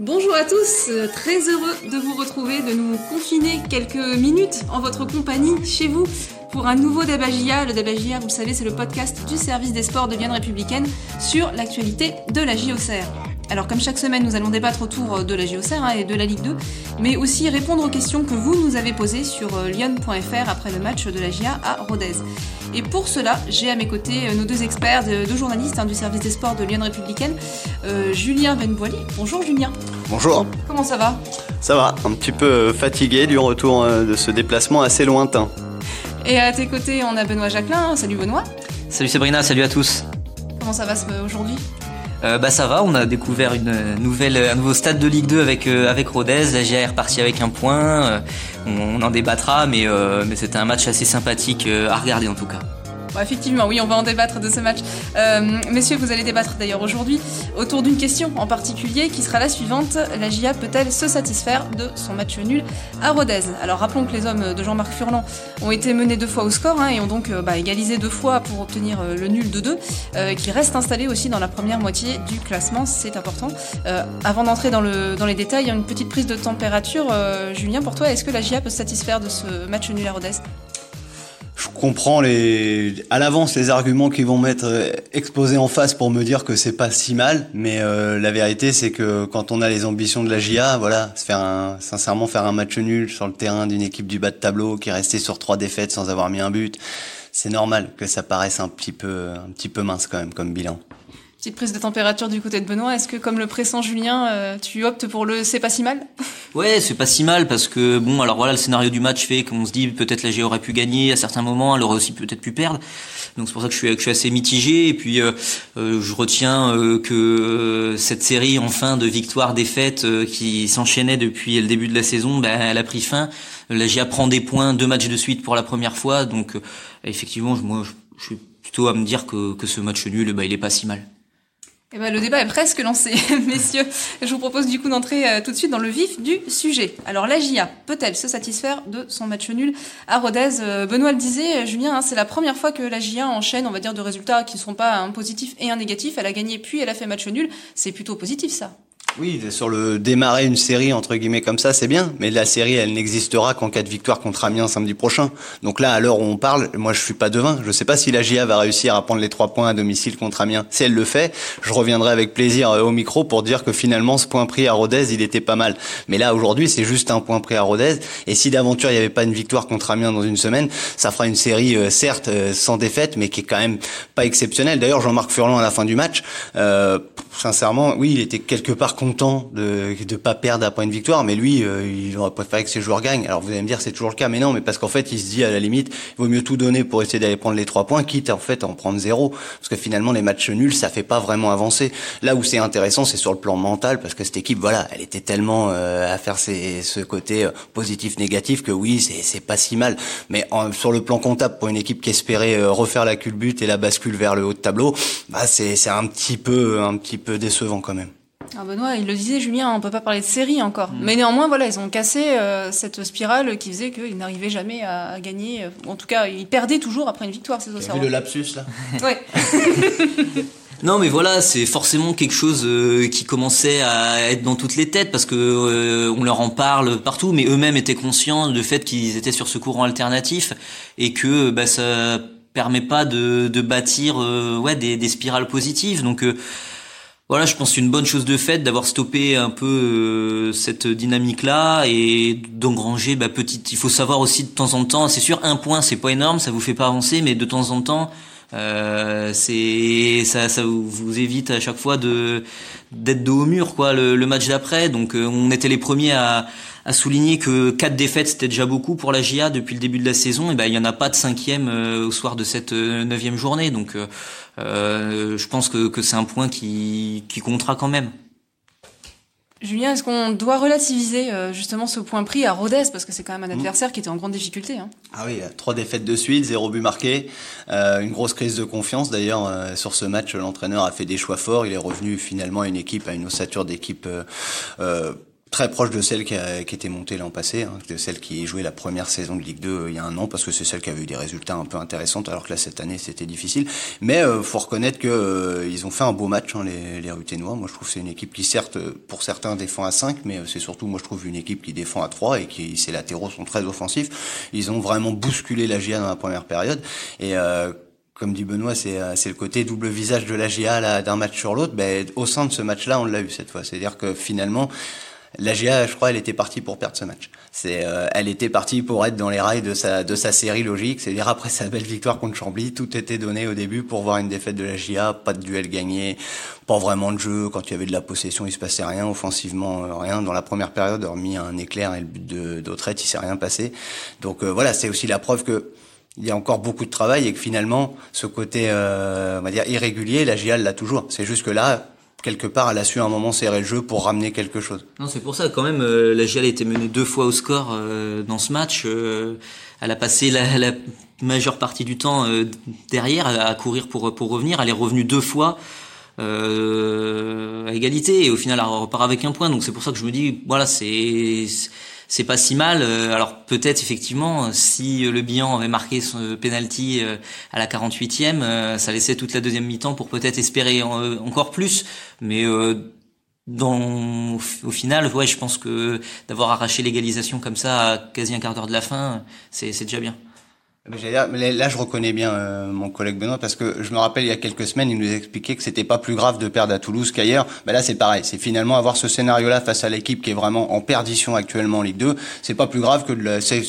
Bonjour à tous, très heureux de vous retrouver, de nous confiner quelques minutes en votre compagnie chez vous pour un nouveau Dabagia. Le Dabagia, vous le savez, c'est le podcast du service des sports de Vienne républicaine sur l'actualité de la JOCR. Alors comme chaque semaine, nous allons débattre autour de la JOCR hein, et de la Ligue 2, mais aussi répondre aux questions que vous nous avez posées sur euh, lyon.fr après le match de la GIA à Rodez. Et pour cela, j'ai à mes côtés euh, nos deux experts, deux journalistes hein, du service des sports de Lyon républicaine, euh, Julien Benboili. Bonjour Julien. Bonjour. Comment ça va? Ça va, un petit peu fatigué du retour de ce déplacement assez lointain. Et à tes côtés, on a Benoît Jacquelin. Salut Benoît. Salut Sabrina, salut à tous. Comment ça va aujourd'hui? Euh, bah ça va, on a découvert un nouveau stade de Ligue 2 avec euh, avec Rodez. La GA est avec un point. Euh, on, en débattra, mais mais c'était un match assez sympathique à regarder en tout cas effectivement, oui, on va en débattre de ce match. Euh, messieurs, vous allez débattre d'ailleurs aujourd'hui autour d'une question en particulier qui sera la suivante. La GIA peut-elle se satisfaire de son match nul à Rodez? Alors rappelons que les hommes de Jean-Marc Furlan ont été menés deux fois au score hein, et ont donc euh, bah, égalisé deux fois pour obtenir euh, le nul de deux, qui reste installé aussi dans la première moitié du classement, c'est important. avant d'entrer dans les détails, une petite prise de température. Julien, pour toi, est-ce que la GIA peut se satisfaire de ce match nul à Rodez? Je comprends les, à l'avance les arguments qu'ils vont mettre euh, exposés en face pour me dire que c'est pas si mal, mais euh, la vérité c'est que quand on a les ambitions de la GIA, voilà, faire sincèrement faire un match nul sur le terrain d'une équipe du bas de tableau qui est restée sur trois défaites sans avoir mis un but, c'est normal que ça paraisse un petit peu, un petit peu mince quand même comme bilan. Petite prise de température du côté de Benoît. Est-ce que, comme le pressant Julien, euh, tu optes pour le c'est pas si mal Ouais, c'est pas si mal parce que bon, alors voilà, le scénario du match fait qu'on se dit peut-être la G aurait pu gagner à certains moments, elle aurait aussi peut-être pu perdre. Donc c'est pour ça que je suis, assez mitigé. Et puis euh, euh, je retiens que cette série enfin de victoires-défaites qui s'enchaînait depuis le début de la saison, ben, elle a pris fin. La GA prend des points, deux matchs de suite pour la première fois. Donc effectivement, moi, je, suis plutôt à me dire que, que ce match nul, ben, il est pas si mal. Eh ben, le débat est presque lancé, messieurs. Je vous propose du coup d'entrer euh, tout de suite dans le vif du sujet. Alors la GIA peut-elle se satisfaire de son match nul à Rodez euh, Benoît le disait, Julien, hein, c'est la première fois que la GIA enchaîne, on va dire, de résultats qui ne sont pas un positif et un négatif. Elle a gagné puis elle a fait match nul. C'est plutôt positif ça. Oui, sur le démarrer une série entre guillemets comme ça, c'est bien, mais la série elle n'existera qu'en cas de victoire contre Amiens samedi prochain. Donc là, à l'heure où on parle, moi je suis pas devin. Je sais pas si la GIA va réussir à prendre les trois points à domicile contre Amiens. Si elle le fait, je reviendrai avec plaisir euh, au micro pour dire que finalement ce point pris à Rodez, il était pas mal. Mais là aujourd'hui, c'est juste un point pris à Rodez. Et si d'aventure il n'y avait pas une victoire contre Amiens dans une semaine, ça fera une série euh, certes euh, sans défaite, mais qui est quand même pas exceptionnelle. D'ailleurs, Jean-Marc Furlan à la fin du match, sincèrement, oui, il était quelque part content de ne pas perdre à point de victoire, mais lui, euh, il aurait préféré que ses joueurs gagnent. Alors vous allez me dire, c'est toujours le cas, mais non, mais parce qu'en fait, il se dit à la limite, il vaut mieux tout donner pour essayer d'aller prendre les trois points, quitte en fait à en prendre zéro, parce que finalement les matchs nuls, ça fait pas vraiment avancer. Là où c'est intéressant, c'est sur le plan mental, parce que cette équipe, voilà, elle était tellement euh, à faire ce côté euh, positif-négatif que oui, c'est pas si mal. Mais sur le plan comptable, pour une équipe qui espérait refaire la culbute et la bascule vers le haut de tableau, bah c'est un petit peu un petit peu décevant quand même. Ah Benoît, il le disait, Julien, on peut pas parler de série encore. Mm. Mais néanmoins, voilà, ils ont cassé euh, cette spirale qui faisait qu'ils n'arrivaient jamais à, gagner. Euh, en tout cas, ils perdaient toujours après une victoire, ces vu le lapsus, là Ouais. Non, mais voilà, c'est forcément quelque chose euh, qui commençait à être dans toutes les têtes parce que on leur en parle partout, mais eux-mêmes étaient conscients du fait qu'ils étaient sur ce courant alternatif et que bah, ça permet pas de, de bâtir ouais des, des, spirales positives. Donc voilà, je pense une bonne chose de fait d'avoir stoppé un peu euh, cette dynamique-là et d'engranger bah, petite. Il faut savoir aussi de temps en temps, c'est sûr, un point, c'est pas énorme, ça vous fait pas avancer, mais de temps en temps, euh, c'est ça, ça vous évite à chaque fois de d'être dos au mur, quoi, le, match d'après. Donc, euh, on était les premiers à, à souligner que quatre défaites c'était déjà beaucoup pour la GIA depuis le début de la saison. Et ben il y en a pas de cinquième au soir de cette neuvième journée. Donc euh, je pense que, que c'est un point qui, qui comptera quand même. Julien, est-ce qu'on doit relativiser euh, justement ce point pris à Rodez? Parce que c'est quand même un mmh. adversaire qui était en grande difficulté hein. Ah oui, trois défaites de suite, zéro but marqué, euh, une grosse crise de confiance. D'ailleurs, euh, sur ce match, l'entraîneur a fait des choix forts. Il est revenu finalement à une équipe, à une ossature d'équipe très proche de celle qui, a, qui était montée l'an passé, hein, de celle qui jouait la première saison de Ligue 2 euh, il y a un an, parce que c'est celle qui avait eu des résultats un peu intéressants, alors que là cette année c'était difficile. Mais euh, faut reconnaître que euh, ils ont fait un beau match, hein, les, les Ruténois. Moi je trouve que c'est une équipe qui certes pour certains défend à 5, mais c'est surtout moi je trouve une équipe qui défend à 3 et qui ses latéraux sont très offensifs. Ils ont vraiment bousculé la GIA dans la première période et comme dit Benoît, c'est c'est le côté double visage de la GIA d'un match sur l'autre. Ben, au sein de ce match-là, on l'a eu cette fois. C'est-à-dire que finalement, la GA, je crois, elle était partie pour perdre ce match. C'est, euh, elle était partie pour être dans les rails de sa de sa série logique. C'est-à-dire après sa belle victoire contre Chambly, tout était donné au début pour voir une défaite de la GA, pas de duel gagné, pas vraiment de jeu. Quand il y avait de la possession, il se passait rien offensivement, euh, rien. Dans la première période, hormis un éclair et le but de d'Autrette, il s'est rien passé. Donc euh, voilà, c'est aussi la preuve que il y a encore beaucoup de travail et que finalement, ce côté, on va dire irrégulier, la GIA l'a toujours. C'est juste que là, quelque part, elle a su à un moment serrer le jeu pour ramener quelque chose. Non, c'est pour ça quand même. Euh, la GIAL a été menée deux fois au score euh, dans ce match. Euh, elle a passé la, la, majeure partie du temps derrière à, courir pour pour revenir. Elle est revenue deux fois. à égalité et au final elle repart avec un point donc c'est pour ça que je me dis voilà c'est c'est pas si mal. Euh, alors peut-être effectivement, si le bilan avait marqué son penalty euh, à la 48e, euh, ça laissait toute la deuxième mi-temps pour peut-être espérer encore plus. Mais dans, au final, ouais, je pense que d'avoir arraché l'égalisation comme ça à quasi un quart d'heure de la fin, c'est déjà bien. Là, je reconnais bien euh, mon collègue Benoît parce que je me rappelle il y a quelques semaines, il nous expliquait que c'était pas plus grave de perdre à Toulouse qu'ailleurs. Mais là, c'est pareil. C'est finalement avoir ce scénario-là face à l'équipe qui est vraiment en perdition actuellement en Ligue 2. C'est pas plus grave que de c'est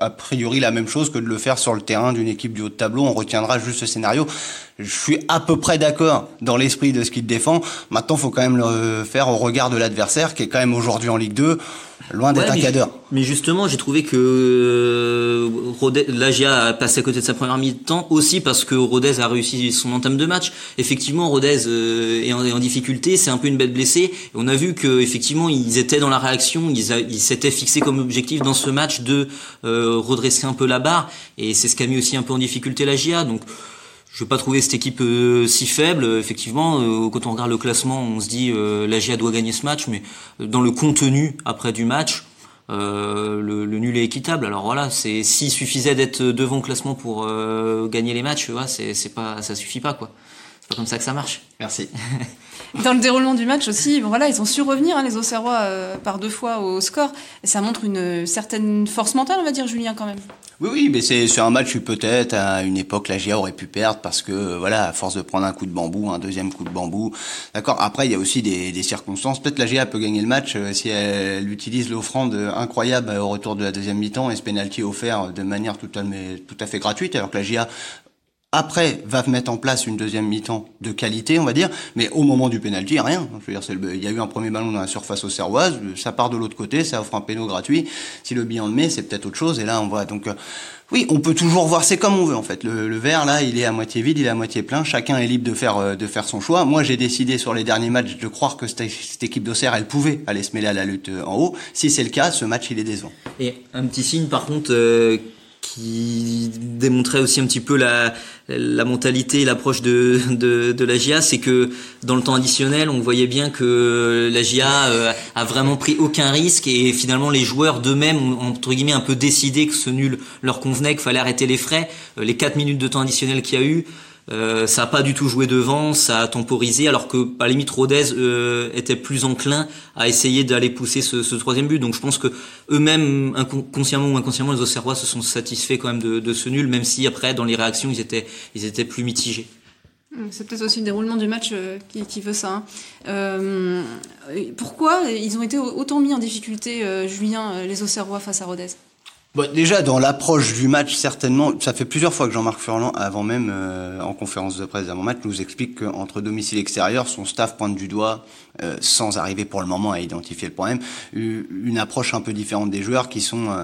a priori la même chose que de le faire sur le terrain d'une équipe du haut de tableau. On retiendra juste ce scénario. Je suis à peu près d'accord dans l'esprit de ce qu'il défend. Maintenant, faut quand même le faire au regard de l'adversaire qui est quand même aujourd'hui en Ligue 2 loin d'être un cadre. Mais justement, j'ai trouvé que euh, Rodez, Lagia a passé à côté de sa première mi-temps aussi parce que Rodez a réussi son entame de match. Effectivement, Rodez euh, est, en, difficulté, c'est un peu une bête blessée. on a vu que effectivement, ils étaient dans la réaction, ils, s'étaient fixés comme objectif dans ce match de euh, redresser un peu la barre. Et c'est ce qui a mis aussi un peu en difficulté Lagia. Donc je n'ai pas trouvé cette équipe euh, si faible. Effectivement, euh, quand on regarde le classement, on se dit euh, la GIA doit gagner ce match, mais dans le contenu après du match, le, nul est équitable. Alors voilà, c'est s'il suffisait d'être devant le classement pour gagner les matchs, c'est c'est pas ça suffit pas quoi. C'est pas comme ça que ça marche. Merci. Dans le déroulement du match aussi, voilà, ils ont su revenir hein, les Auxerrois par deux fois au score. Et ça montre une certaine force mentale, on va dire, Julien quand même. Oui, oui, mais c'est sur un match peut-être à une époque la GIA aurait pu perdre parce que voilà, à force de prendre un coup de bambou, un deuxième coup de bambou. D'accord. Après, il y a aussi des, des circonstances. Peut-être la GIA peut gagner le match euh, si elle utilise l'offrande incroyable au retour de la deuxième mi-temps et ce penalty offert de manière tout à, tout à fait gratuite, alors que la GIA après va mettre en place une deuxième mi-temps de qualité, on va dire, mais au moment du pénalty, rien. Je veux dire, le, il y a eu un premier ballon dans la surface au Serroise, ça part de l'autre côté, ça offre un péno gratuit. Si le bilan le met, c'est peut-être autre chose. Et là, on voit donc. Euh, oui, on peut toujours voir, c'est comme on veut en fait. Le, le, verre là, il est à moitié vide, il est à moitié plein. Chacun est libre de faire euh, de faire son choix. Moi, j'ai décidé sur les derniers matchs de croire que cette, cette équipe d'Auxerre, elle pouvait aller se mêler à la lutte euh, en haut. Si c'est le cas, ce match, il est décevant. Et un petit signe, par contre, qui démontrait aussi un petit peu la, la mentalité et l'approche de, de, de, la GIA, c'est que dans le temps additionnel, on voyait bien que la GIA euh, a vraiment pris aucun risque et finalement les joueurs d'eux-mêmes ont entre guillemets un peu décidé que ce nul leur convenait, qu'il fallait arrêter les frais. Euh, les 4 minutes de temps additionnel qu'il y a eu, euh, ça a pas du tout joué devant, ça a temporisé, alors que à la limite Rodez euh, était plus enclin à essayer d'aller pousser ce, troisième but. Donc je pense que eux-mêmes, inconsciemment ou inconsciemment, les Auxerrois se sont satisfaits quand même de, ce nul, même si après dans les réactions ils étaient plus mitigés. Hum, c'est peut-être aussi le déroulement du match euh, qui, qui, veut ça. Hein. Pourquoi ils ont été autant mis en difficulté, Julien, les Auxerrois face à Rodez? Bon, déjà, dans l'approche du match, certainement, ça fait plusieurs fois que Jean-Marc Furlan, avant même, euh, en conférence de presse avant match, nous explique qu'entre domicile et extérieur, son staff pointe du doigt, euh, sans arriver pour le moment à identifier le problème, une approche un peu différente des joueurs qui sont euh,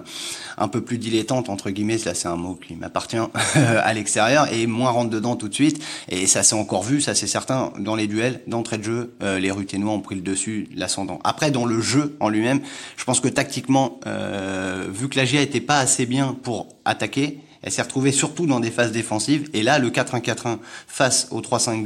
un peu plus dilettantes, entre guillemets, là c'est un mot qui m'appartient, à l'extérieur, et moins rentre dedans tout de suite. Et ça s'est encore vu, ça c'est certain, dans les duels, d'entrée de jeu, les Ruténois ont pris le dessus, l'ascendant. Après, dans le jeu en lui-même, je pense que tactiquement, vu que la GIA était pas assez bien pour attaquer, Elle s'est retrouvée surtout dans des phases défensives. Et là, le 4-1-4-1 face au 3-5-2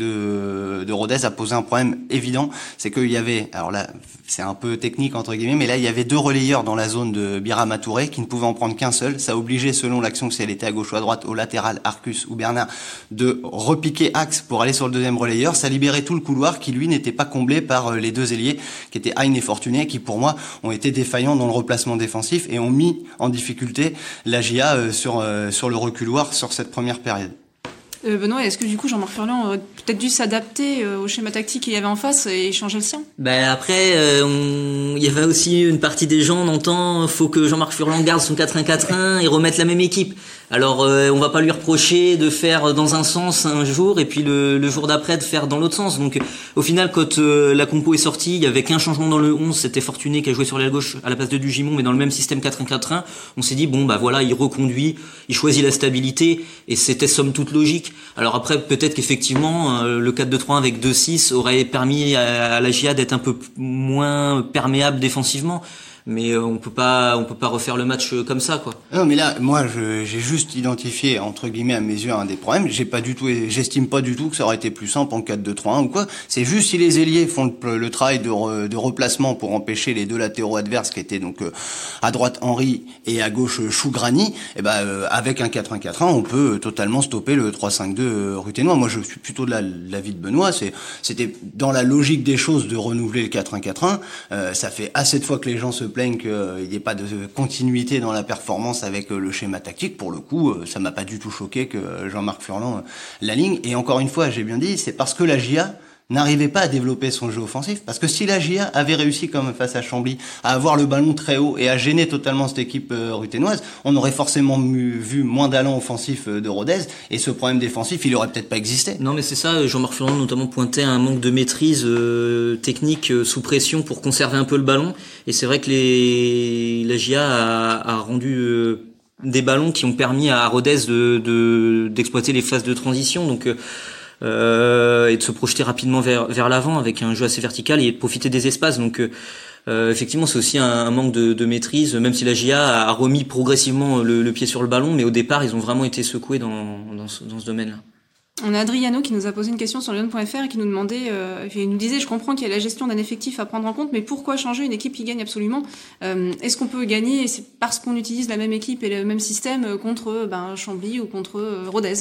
de Rodez a posé un problème évident. C'est qu'il y avait, alors là, c'est un peu technique entre guillemets, mais là, il y avait deux relayeurs dans la zone de Birama Touré qui ne pouvaient en prendre qu'un seul. Ça obligeait, selon l'action, si elle était à gauche ou à droite, au latéral, Arcus ou Bernard, de repiquer axe pour aller sur le deuxième relayeur. Ça libérait tout le couloir qui, lui, n'était pas comblé par euh, les deux ailiers qui étaient Hein et Fortuné, qui, pour moi, ont été défaillants dans le replacement défensif et ont mis en difficulté la GIA euh, sur, euh, sur le reculoir sur cette première période. Euh, Benoît, est-ce que du coup Jean-Marc Furlan aurait peut-être dû s'adapter au schéma tactique qu'il y avait en face et changer le sien? Ben après, il y avait aussi une partie des gens, on entend, faut que Jean-Marc Furlan garde son 4-1-4-1 et remette la même équipe. Alors euh, on va pas lui reprocher de faire dans un sens un jour et puis le, le jour d'après de faire dans l'autre sens. Donc au final quand euh, la compo est sortie, il y avait qu'un changement dans le 11, c'était Fortuné qui a joué sur l'aile gauche à la place de Dugimon mais dans le même système 4-1-4-1. On s'est dit bon bah voilà, il reconduit, il choisit la stabilité et c'était somme toute logique. Alors après peut-être qu'effectivement euh, le 4-2-3 avec 2-6 aurait permis à, à la GIA d'être un peu moins perméable défensivement mais euh, on peut pas on peut pas refaire le match euh, comme ça quoi. Non mais là moi j'ai juste identifié entre guillemets à mes yeux un des problèmes, j'ai pas du tout j'estime pas du tout que ça aurait été plus simple en 4-2-3-1 ou quoi. C'est juste si les ailiers font le, travail de, de, replacement pour empêcher les deux latéraux adverses qui étaient donc euh, à droite Henri et à gauche Chougrani, et eh ben avec un 4-1-4-1, on peut totalement stopper le 3-5-2 ruténois. Moi je suis plutôt de l'avis de Benoît, c'est c'était dans la logique des choses de renouveler le 4-1-4-1, ça fait assez de fois que les gens se plaignent qu'il n'y ait pas de continuité dans la performance avec euh, le schéma tactique. Pour le coup, euh, ça m'a pas du tout choqué que Jean-Marc Furlan euh, la ligne. Et encore une fois, j'ai bien dit, c'est parce que la GIA n'arrivait pas à développer son jeu offensif. Parce que si la GIA avait réussi, comme face à Chambly, à avoir le ballon très haut et à gêner totalement cette équipe euh, ruténoise, on aurait forcément vu moins d'allants offensifs euh, de Rodez, et ce problème défensif, il aurait peut-être pas existé. Non, mais c'est ça, Jean-Marc Furlan notamment pointait un manque de maîtrise euh, technique sous pression pour conserver un peu le ballon, et c'est vrai que les... la GIA a, a rendu des ballons qui ont permis à Rodez de d'exploiter les phases de transition, donc euh, et de se projeter rapidement vers, vers l'avant avec un jeu assez vertical et de profiter des espaces. Donc euh, euh, effectivement, c'est aussi un, manque de, maîtrise, même si la GIA a remis progressivement le, pied sur le ballon, mais au départ, ils ont vraiment été secoués dans, dans ce, domaine-là. On a Adriano qui nous a posé une question sur Lyon.fr et qui nous demandait, euh, nous disait, je comprends qu'il y a la gestion d'un effectif à prendre en compte, mais pourquoi changer une équipe qui gagne absolument? Est-ce qu'on peut gagner C'est parce qu'on utilise la même équipe et le même système contre ben, Chambly ou contre Rodez?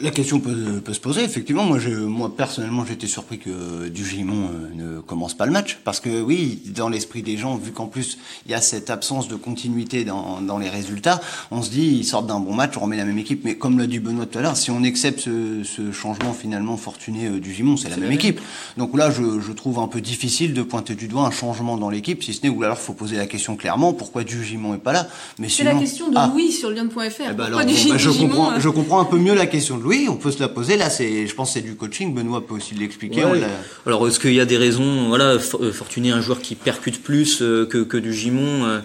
La question peut, peut, se poser, effectivement. Moi, je, moi personnellement, j'étais surpris que Dugimon euh, ne commence pas le match. Parce que oui, dans l'esprit des gens, vu qu'en plus, il y a cette absence de continuité dans, dans les résultats, on se dit, ils sortent d'un bon match, on remet la même équipe. Mais comme l'a dit Benoît tout à l'heure, si on accepte ce, ce, changement finalement fortuné euh, du Gimon, c'est la même équipe. Donc là, je, je, trouve un peu difficile de pointer du doigt un changement dans l'équipe, si ce n'est, ou alors faut poser la question clairement, pourquoi Dugimon est pas là? Mais C'est la question de ah. Louis sur Lyon.fr. Eh ben bah, je, comprends, euh je comprends un peu mieux la question de Louis, on peut se la poser. Là, c'est, je pense, c'est du coaching. Benoît peut aussi l'expliquer. Alors, est-ce qu'il y a des raisons Voilà, euh, Fortuné, un joueur qui percute plus euh, que, que du Gimon. Euh,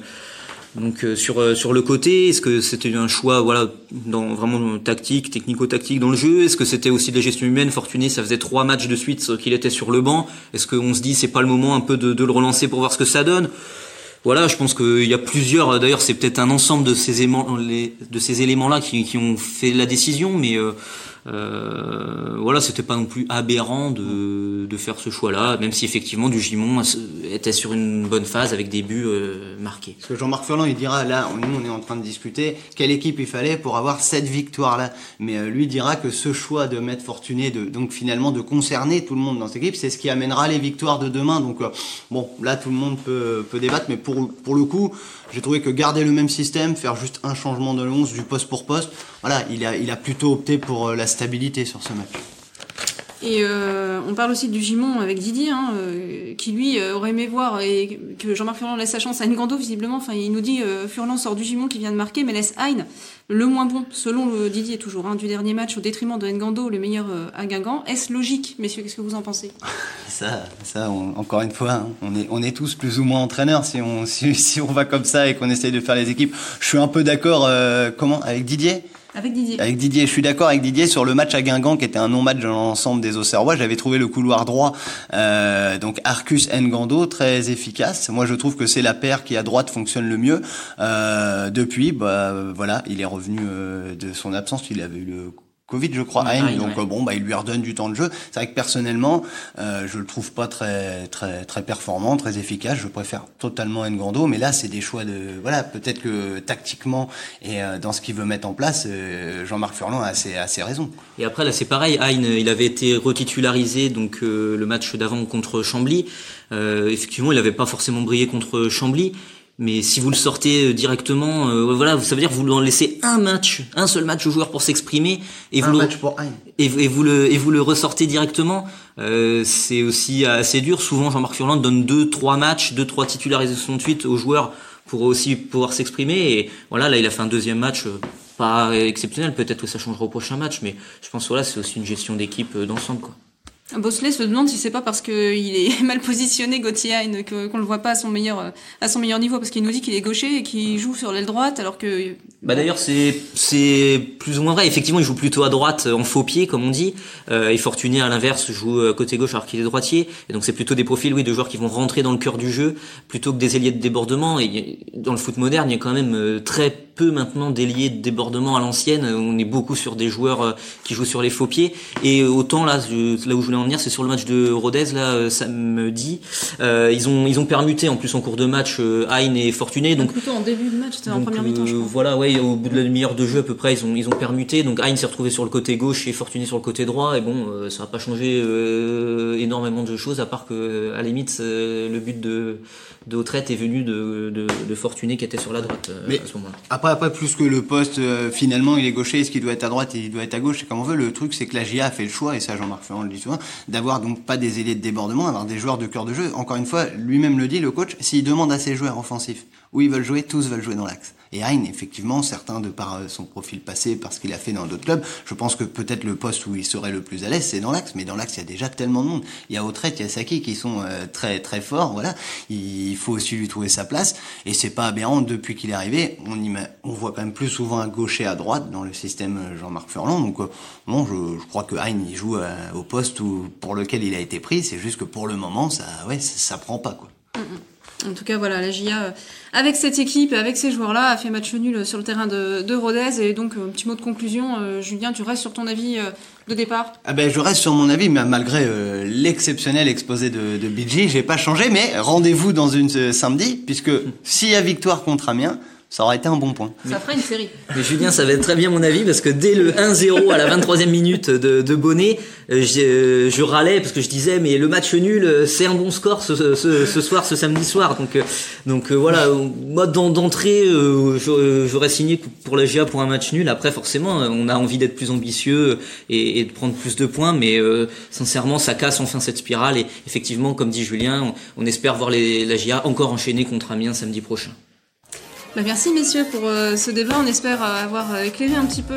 donc sur sur le côté, est-ce que c'était un choix voilà dans vraiment tactique, technico-tactique dans le jeu Est-ce que c'était aussi de la gestion humaine Fortuné, ça faisait trois matchs de suite qu'il était sur le banc. Est-ce qu'on se dit c'est pas le moment un peu de, de le relancer pour voir ce que ça donne? Voilà, je pense qu'il y a plusieurs. D'ailleurs, c'est peut-être un ensemble de ces éléments-là qui, qui, ont fait la décision, mais euh, voilà, c'était pas non plus aberrant de, de faire ce choix-là, même si effectivement Dugimon était sur une bonne phase avec des buts euh, marqués. Que Jean-Marc Furlan, il dira là, nous on est en train de discuter quelle équipe il fallait pour avoir cette victoire-là. Mais euh, lui dira que ce choix de mettre Fortuné, donc finalement de concerner tout le monde dans cette équipe, c'est ce qui amènera les victoires de demain. Donc bon, là tout le monde peut, peut débattre, mais pour, pour le coup, j'ai trouvé que garder le même système, faire juste un changement de 11 du poste pour poste, voilà, il a, il a plutôt opté pour euh, la stabilité sur ce match. Et euh, on parle aussi du Gimon avec Didier, hein, euh, qui lui euh, aurait aimé voir et que Jean-Marc Furlan laisse sa chance à Ngando visiblement. Enfin, il nous dit euh, Furlan sort du Gimon qui vient de marquer, mais laisse Hein le moins bon, selon Didier toujours, hein, du dernier match au détriment de Ngando, le meilleur à Guingamp. Est-ce logique, messieurs? Qu'est-ce que vous en pensez? Ça, ça, encore une fois, hein, on est, on est tous plus ou moins entraîneurs si on, si, si on va comme ça et qu'on essaye de faire les équipes. Je suis un peu d'accord, comment, avec Didier? Avec Didier. Avec Didier, je suis d'accord avec Didier sur le match à Guingamp qui était un non-match dans l'ensemble des Auxerrois. J'avais trouvé le couloir droit, euh, donc Arcus Ngando, très efficace. Moi, je trouve que c'est la paire qui à droite fonctionne le mieux. Euh, depuis, bah, voilà, il est revenu euh, de son absence. Il avait eu le Covid, je crois, Hein, donc bon, bah, il lui redonne du temps de jeu. C'est vrai que personnellement, euh, je le trouve pas très très très performant, très efficace. Je préfère totalement Ngando, mais là, c'est des choix de voilà, peut-être que tactiquement et euh, dans ce qu'il veut mettre en place, euh, Jean-Marc Furlan a assez assez raison. Et après là, c'est pareil. Hein, il avait été retitularisé donc euh, le match d'avant contre Chambly. effectivement, il n'avait pas forcément brillé contre Chambly. Mais si vous le sortez euh, directement, euh, voilà, ça veut dire que vous lui laissez un match, un seul match au joueur pour s'exprimer, et vous le, et, vous le et vous le ressortez directement. Euh, c'est aussi assez dur. Souvent, Jean-Marc Furlan donne deux, trois matchs, deux, trois titularisations de suite aux joueurs pour aussi pouvoir s'exprimer. Et voilà, là, il a fait un deuxième match euh, pas exceptionnel. Peut-être que ça changera au prochain match, mais je pense que voilà, c'est aussi une gestion d'équipe d'ensemble, quoi. Bosley se demande si c'est pas parce qu'il est mal positionné Gauthier qu'on le voit pas à son meilleur à son meilleur niveau parce qu'il nous dit qu'il est gaucher et qu'il joue sur l'aile droite alors que bah d'ailleurs c'est c'est plus ou moins vrai. Effectivement il joue plutôt à droite en faux pied comme on dit. Euh, et Fortuné à l'inverse joue euh, côté gauche alors qu'il est droitier. Et donc c'est plutôt des profils oui de joueurs qui vont rentrer dans le cœur du jeu plutôt que des ailiers de débordement. Et dans le foot moderne il y a quand même euh, très peu maintenant d'ailiers de débordement à l'ancienne. On est beaucoup sur des joueurs qui jouent sur les faux pieds. Et autant là là où je voulais en venir c'est sur le match de Rodez là samedi euh, ils ont ils ont permuté en plus en cours de match euh, Hein et Fortuné donc plutôt en début de match c'était en première mi-temps voilà ouais au bout de la demi-heure de jeu à peu près, ils ont, ils ont permuté. Donc Hein s'est retrouvé sur le côté gauche et Fortuné sur le côté droit. Et bon, euh, ça n'a pas changé euh, énormément de choses, à part que, à la limite, euh, le but de, de est venu de, de, de, Fortuné qui était sur la droite Mais à ce moment-là. Après, après, plus que le poste, finalement, il est gaucher, est-ce qu'il doit être à droite et il doit être à gauche, c'est comme on veut. Le truc, c'est que la GIA a fait le choix, et ça, Jean-Marc Ferrand le dit souvent, d'avoir donc pas des ailiers de débordement, avoir des joueurs de cœur de jeu. Encore une fois, lui-même le dit, le coach, s'il demande à ses joueurs offensifs où ils veulent jouer, tous veulent jouer dans l'axe. Et Hein, effectivement, certains de par euh, son profil passé, parce qu'il a fait dans d'autres clubs, je pense que peut-être le poste où il serait le plus à l'aise, c'est dans l'axe. Mais dans l'axe, il y a déjà tellement de monde. Il y a Autrette, il y a Saki qui sont euh, très très forts. Voilà, il faut aussi lui trouver sa place. Et c'est pas aberrant depuis qu'il est arrivé. On on voit quand même plus souvent un gaucher à droite dans le système euh, Jean-Marc Furlan. Donc bon, je, je, crois que Hein il joue au poste pour lequel il a été pris. C'est juste que pour le moment, ça ouais, ça, prend pas quoi. En tout cas, voilà, la GIA, euh, avec cette équipe, avec ces joueurs-là, a fait match nul sur le terrain de, de Rodez. Et donc, un petit mot de conclusion. Euh, Julien, tu restes sur ton avis euh, de départ ah ben, Je reste sur mon avis, mais malgré euh, l'exceptionnel exposé de, de BG, j'ai pas changé. Mais rendez-vous dans une samedi, puisque s'il y a victoire contre Amiens, ça aurait été un bon point. Ça ferait une série. Mais Julien, ça va être très bien mon avis parce que dès le 1-0 à la 23e minute de, de Bonnet, euh, je, je, râlais parce que je disais mais le match nul, euh, c'est un bon score ce, ce, ce, soir, ce samedi soir. Donc, euh, donc voilà, mode d'entrée, j'aurais signé pour la GA pour un match nul. Après, forcément, on a envie d'être plus ambitieux et, et, de prendre plus de points, mais sincèrement, ça casse enfin cette spirale. Et effectivement, comme dit Julien, on, on espère voir les, la GA encore enchaîner contre Amiens samedi prochain. Bah merci messieurs pour euh, ce débat. On espère euh, avoir éclairé un petit peu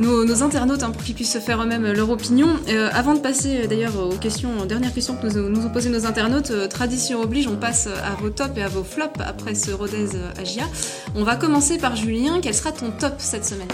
nos, internautes hein, pour qu'ils puissent se faire eux-mêmes leur opinion. Euh, avant de passer d'ailleurs aux questions, aux dernières questions que nous, nous ont posées nos internautes, tradition oblige, on passe à vos tops et à vos flops après ce Rodez Agia. On va commencer par Julien. Quel sera ton top cette semaine?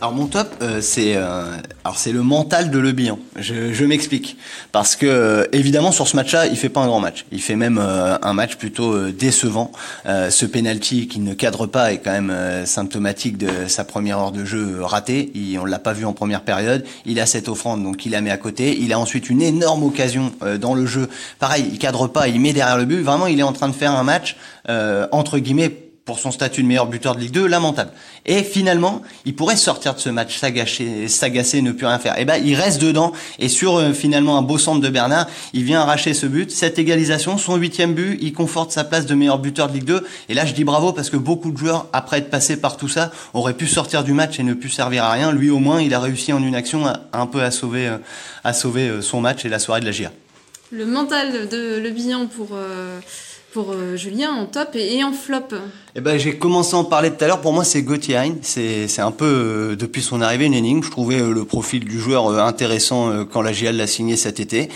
Alors mon top, euh, c'est euh, c'est le mental de Le Bihan. Je, je m'explique parce que euh, évidemment sur ce match-là, il fait pas un grand match. Il fait même un match plutôt décevant. ce penalty qui ne cadre pas est quand même symptomatique de sa première heure de jeu ratée. Il, on l'a pas vu en première période. Il a cette offrande donc il la met à côté. Il a ensuite une énorme occasion dans le jeu. Pareil, il cadre pas, il met derrière le but. Vraiment, il est en train de faire un match entre guillemets pour son statut de meilleur buteur de Ligue 2, lamentable. Et finalement, il pourrait sortir de ce match s'agacer, s'agacer, ne plus rien faire. Et eh ben, il reste dedans. Et sur euh, finalement un beau centre de Bernard, il vient arracher ce but, cette égalisation, son huitième but, il conforte sa place de meilleur buteur de Ligue 2. Et là, je dis bravo parce que beaucoup de joueurs, après être passés par tout ça, auraient pu sortir du match et ne plus servir à rien. Lui, au moins, il a réussi en une action un peu à sauver, euh, à sauver euh, son match et la soirée de la GIA. Le mental de Le Bihan pour euh, Julien en top et, en flop eh ben, j'ai commencé à en parler tout à l'heure. Pour moi, c'est Gauthier Hein. C'est, un peu, euh, depuis son arrivée, une énigme. Je trouvais euh, le profil du joueur intéressant quand la GIAL l'a signé cet été.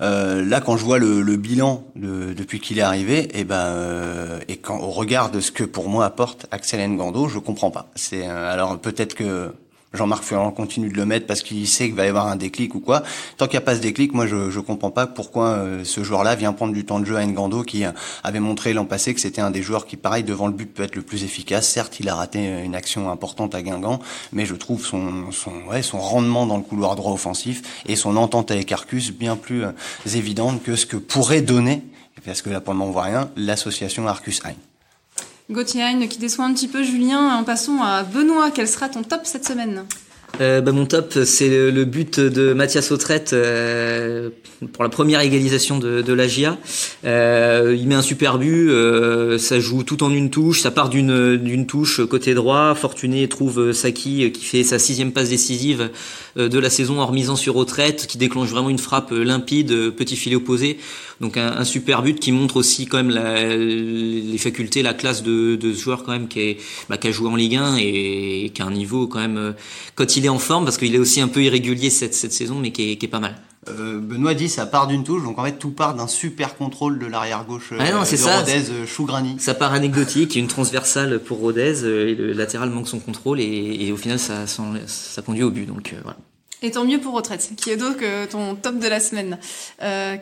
là, quand je vois le, le bilan de, depuis qu'il est arrivé, et eh ben, et quand au regard de ce que pour moi apporte Axel Ngando, je comprends pas. C'est alors peut-être que Jean-Marc Furlan continue de le mettre parce qu'il sait qu'il va y avoir un déclic ou quoi. Tant qu'il n'y a pas ce déclic, moi je je comprends pas pourquoi euh, ce joueur-là vient prendre du temps de jeu à Ngando qui euh, avait montré l'an passé que c'était un des joueurs qui pareil devant le but peut être le plus efficace. Certes, il a raté euh, une action importante à Guingamp, mais je trouve son son ouais, son rendement dans le couloir droit offensif et son entente avec Arcus bien plus évidente que ce que pourrait donner parce que là pour le moment on voit rien l'association Arcus Hein. Gauthier qui déçoit un petit peu Julien. En passant à Benoît, quel sera ton top cette semaine? Euh, bah, mon top, c'est le, but de Mathias Autrette euh, pour la première égalisation de, de la GIA. Euh, il met un super but, ça joue tout en une touche, ça part d'une d'une touche côté droit. Fortuné trouve Saki qui fait sa sixième passe décisive de la saison en remisant sur Autrette, qui déclenche vraiment une frappe limpide, petit filet opposé. Donc un, un, super but qui montre aussi quand même la, les facultés, la classe de, de ce joueur quand même qui, est, bah, qui a joué en Ligue 1 et, qui a un niveau quand même quand il est en forme, parce qu'il est aussi un peu irrégulier cette, cette saison, mais qui est, qui est pas mal. Euh, Benoît dit ça part d'une touche, donc en fait tout part d'un super contrôle de l'arrière gauche ah non, euh, de ça, Rodez euh, Chougrani. Ça part anecdotique, une transversale pour Rodez, et le latéral manque son contrôle, et, et au final ça, ça, conduit au but. Donc voilà. Et tant mieux pour retraite, qui est donc euh, ton top de la semaine. Euh,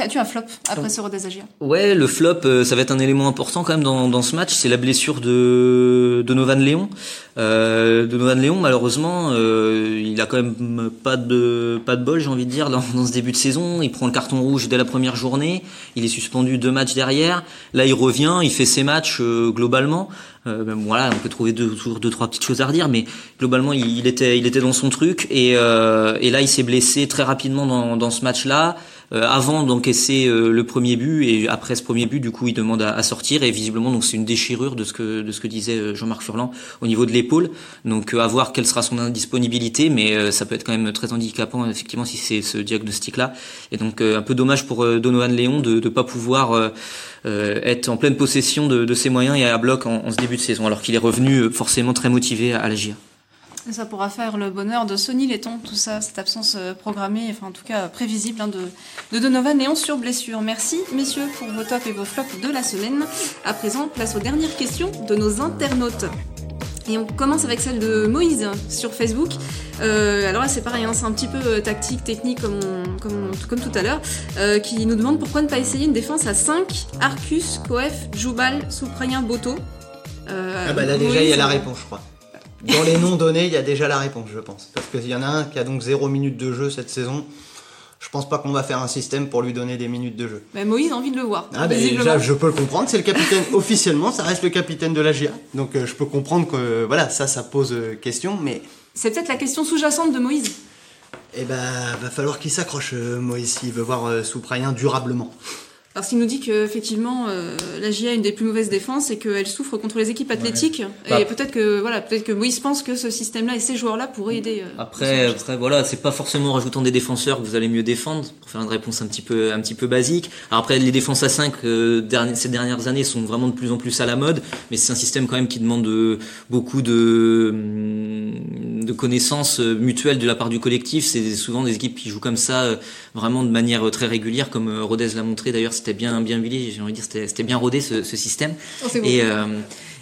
As-tu un flop après ce Rodez Agia Ouais, le flop, euh, ça va être un élément important quand même dans, dans ce match, c'est la blessure de, de Novan Léon. Euh, de Novan Léon, malheureusement, euh, il a quand même pas de pas de bol, j'ai envie de dire, dans, dans, ce début de saison. Il prend le carton rouge dès la première journée, il est suspendu deux matchs derrière. Là, il revient, il fait ses matchs globalement. Euh, voilà, on peut trouver deux, deux, trois petites choses à redire, mais globalement, il, était, il était dans son truc. Et, euh, et là, il s'est blessé très rapidement dans, dans ce match-là. Euh, avant d'encaisser euh, le premier but et après ce premier but, du coup, il demande à, sortir et visiblement, donc c'est une déchirure de ce que disait euh, Jean-Marc Furlan au niveau de l'épaule. Donc, à voir quelle sera son indisponibilité, mais ça peut être quand même très handicapant effectivement si c'est ce diagnostic-là. Et donc, un peu dommage pour Donovan Léon de ne pas pouvoir être en pleine possession de, ses moyens et à bloc en, ce début de saison, alors qu'il est revenu forcément très motivé à la Ça pourra faire le bonheur de Sony Letton, tout ça, cette absence euh, programmée, enfin en tout cas prévisible hein, de, de Donovan Léon sur blessure. Merci messieurs pour vos tops et vos flops de la semaine. À présent, place aux dernières questions de nos internautes. Et on commence avec celle de Moïse sur Facebook. Euh, alors là c'est pareil, hein, c'est un petit peu euh, tactique, technique comme, comme, comme tout à l'heure, euh, qui nous demande pourquoi ne pas essayer une défense à 5, Arcus, Coef, Joubal, Souprayen, Boto. Euh, ah bah là déjà il y a la réponse je crois. Dans les noms donnés, il y a déjà la réponse, je pense. Parce qu'il y en a un qui a donc 0 minutes de jeu cette saison. Je pense pas qu'on va faire un système pour lui donner des minutes de jeu. Mais Moïse a envie de le voir. Ah ben déjà, je peux le comprendre. C'est le capitaine officiellement, ça reste le capitaine de la GIA. Donc euh, je peux comprendre que voilà, ça, ça pose euh, question, mais. C'est peut-être la question sous-jacente de Moïse. Eh ben, va falloir qu'il s'accroche, euh, Moïse, s'il veut voir Souprayen durablement. Parce qu'il nous dit que effectivement euh, la GIA a une des plus mauvaises défenses et qu'elle souffre contre les équipes athlétiques. Et bah. peut-être que voilà, peut-être que Moïse pense que ce système-là et ces joueurs-là pourraient aider. Euh, après, après voilà, c'est pas forcément en rajoutant des défenseurs que vous allez mieux défendre. Pour faire une réponse un petit peu un petit peu basique. Alors après, les défenses à 5 euh, ces dernières années sont vraiment de plus en plus à la mode, mais c'est un système quand même qui demande euh, beaucoup de de connaissances mutuelles de la part du collectif. C'est souvent des équipes qui jouent comme ça, vraiment de manière très régulière, comme Rodez l'a montré d'ailleurs c'était bien bien huilé, j'ai envie de dire c'était bien rodé ce, ce système. Oh, et euh,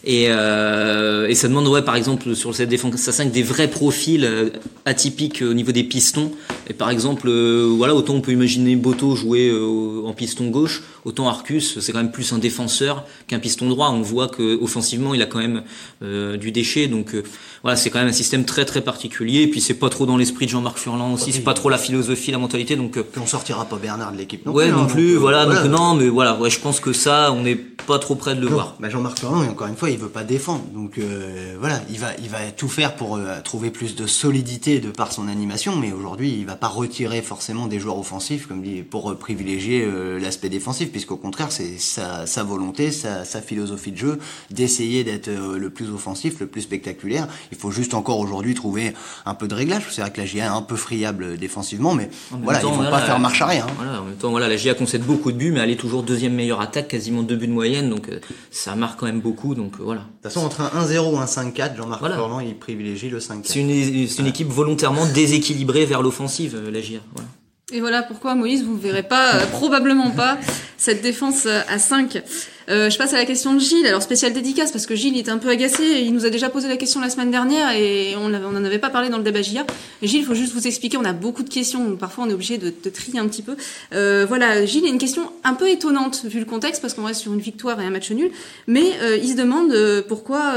et, euh, et ça demande ouais par exemple sur cette défense à 5 des vrais profils euh, atypiques au niveau des pistons. Et par exemple euh, voilà autant on peut imaginer Boto jouer euh, en piston gauche, autant Arcus c'est quand même plus un défenseur qu'un piston droit. On voit que offensivement il a quand même du déchet donc voilà c'est quand même un système très très particulier. Et puis c'est pas trop dans l'esprit de Jean-Marc Furlan aussi, c'est pas trop la philosophie, la mentalité donc. on sortira pas Bernard de l'équipe non ouais, plus. non hein, plus, voilà, donc non, mais voilà, ouais, je pense que ça, on est pas trop près de le voir. Bah Jean-Marc Furlan, encore une fois, il veut pas défendre. Donc euh, voilà, il va, il va tout faire pour euh, trouver plus de solidité de par son animation, mais aujourd'hui, il va pas retirer forcément des joueurs offensifs, comme dit, pour euh, privilégier l'aspect défensif, puisqu'au contraire, c'est sa, sa, volonté, sa, sa, philosophie de jeu d'essayer d'être le plus offensif, le plus spectaculaire. Il faut juste encore aujourd'hui trouver un peu de réglage. C'est vrai que la GIA est un peu friable défensivement, mais voilà, temps, il faut pas faire marche arrière. Hein. Voilà, en même temps, voilà, la GIA concède beaucoup de buts, mais elle est toujours deuxième meilleure attaque, quasiment deux buts de moyenne, donc ça marque quand même beaucoup, donc euh, voilà. De toute façon, entre un 1-0 ou un 5-4, Jean-Marc voilà. il privilégie le 5-4. C'est une, une équipe volontairement déséquilibrée vers l'offensive, euh, la GIA. Voilà. Et voilà pourquoi, Moïse, vous ne verrez pas, euh, probablement pas, cette défense à 5. Euh, je passe à la question de Gilles. Alors spécial dédicace parce que Gilles est un peu agacé. Il nous a déjà posé la question la semaine dernière et on n'en avait pas parlé dans le débat JA. Gilles, il faut juste vous expliquer. On a beaucoup de questions. Donc parfois on est obligé de, de, trier un petit peu. Euh, voilà, Gilles a une question un peu étonnante vu le contexte parce qu'on reste sur une victoire et un match nul. Mais euh, il se demande pourquoi.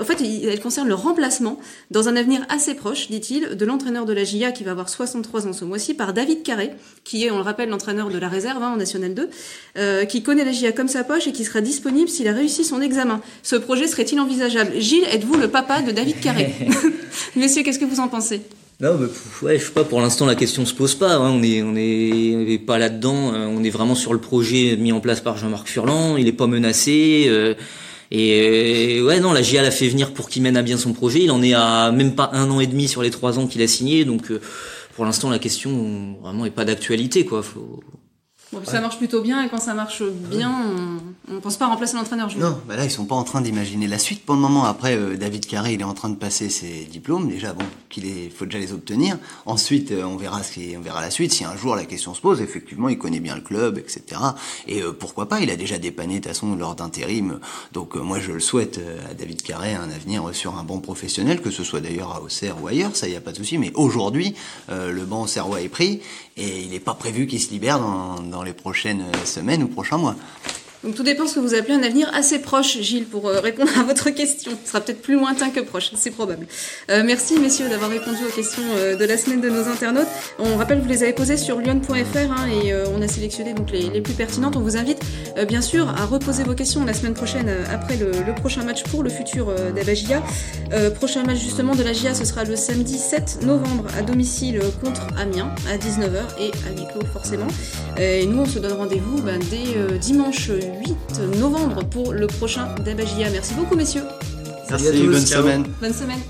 En fait, elle concerne le remplacement dans un avenir assez proche, dit-il, de l'entraîneur de la JA qui va avoir 63 ans ce mois-ci par David Carré, qui est, on le rappelle, l'entraîneur de la réserve hein, en National 2, qui connaît la JA comme sa poche et qui sera disponible s'il a réussi son examen. Ce projet serait-il envisageable? Gilles, êtes-vous le papa de David Carré Messieurs, qu'est-ce que vous en pensez? Non, mais, ouais, je sais pas. Pour l'instant, la question se pose pas. Hein. On est, on est, pas là-dedans. Euh, on est vraiment sur le projet mis en place par Jean-Marc Furlan. Il est pas menacé. Euh, et ouais, non, la GIA l'a fait venir pour qu'il mène à bien son projet. Il en est à même pas un an et demi sur les trois ans qu'il a signé. Donc, euh, pour l'instant, la question vraiment est pas d'actualité, quoi. Faut, Bon, ça marche plutôt bien et quand ça marche bien, on, ne pense pas remplacer l'entraîneur. Non, bah là ils sont pas en train d'imaginer la suite pour le moment. Après, euh, David Carré, il est en train de passer ses diplômes déjà. Bon, qu'il est, faut déjà les obtenir. Ensuite, euh, on verra ce qui, on verra la suite. Si un jour la question se pose, effectivement, il connaît bien le club, etc. Et euh, pourquoi pas Il a déjà dépanné de toute façon lors d'intérim. Donc moi, je le souhaite à David Carré un avenir sur un banc professionnel, que ce soit d'ailleurs à Auxerre ou ailleurs. Ça, y a pas de souci. Mais aujourd'hui, le banc Auxerrois est pris et il n'est pas prévu qu'il se libère dans, dans les prochaines semaines ou prochains mois. Donc tout dépend de ce que vous appelez un avenir assez proche, Gilles, pour euh, répondre à votre question. Ce sera peut-être plus lointain que proche, c'est probable. Euh, merci messieurs d'avoir répondu aux questions euh, de la semaine de nos internautes. On rappelle que vous les avez posées sur lyon.fr hein, et on a sélectionné donc les, les, plus pertinentes. On vous invite bien sûr à reposer vos questions la semaine prochaine après le, prochain match pour le futur d'Abagia. prochain match justement de la GIA, ce sera le samedi 7 novembre à domicile contre Amiens à 19h et à huis clos forcément. Et nous on se donne rendez-vous ben, dès dimanche 8 novembre pour le prochain Dabagia. Merci beaucoup, messieurs. Merci, bonne semaine. Bonne semaine.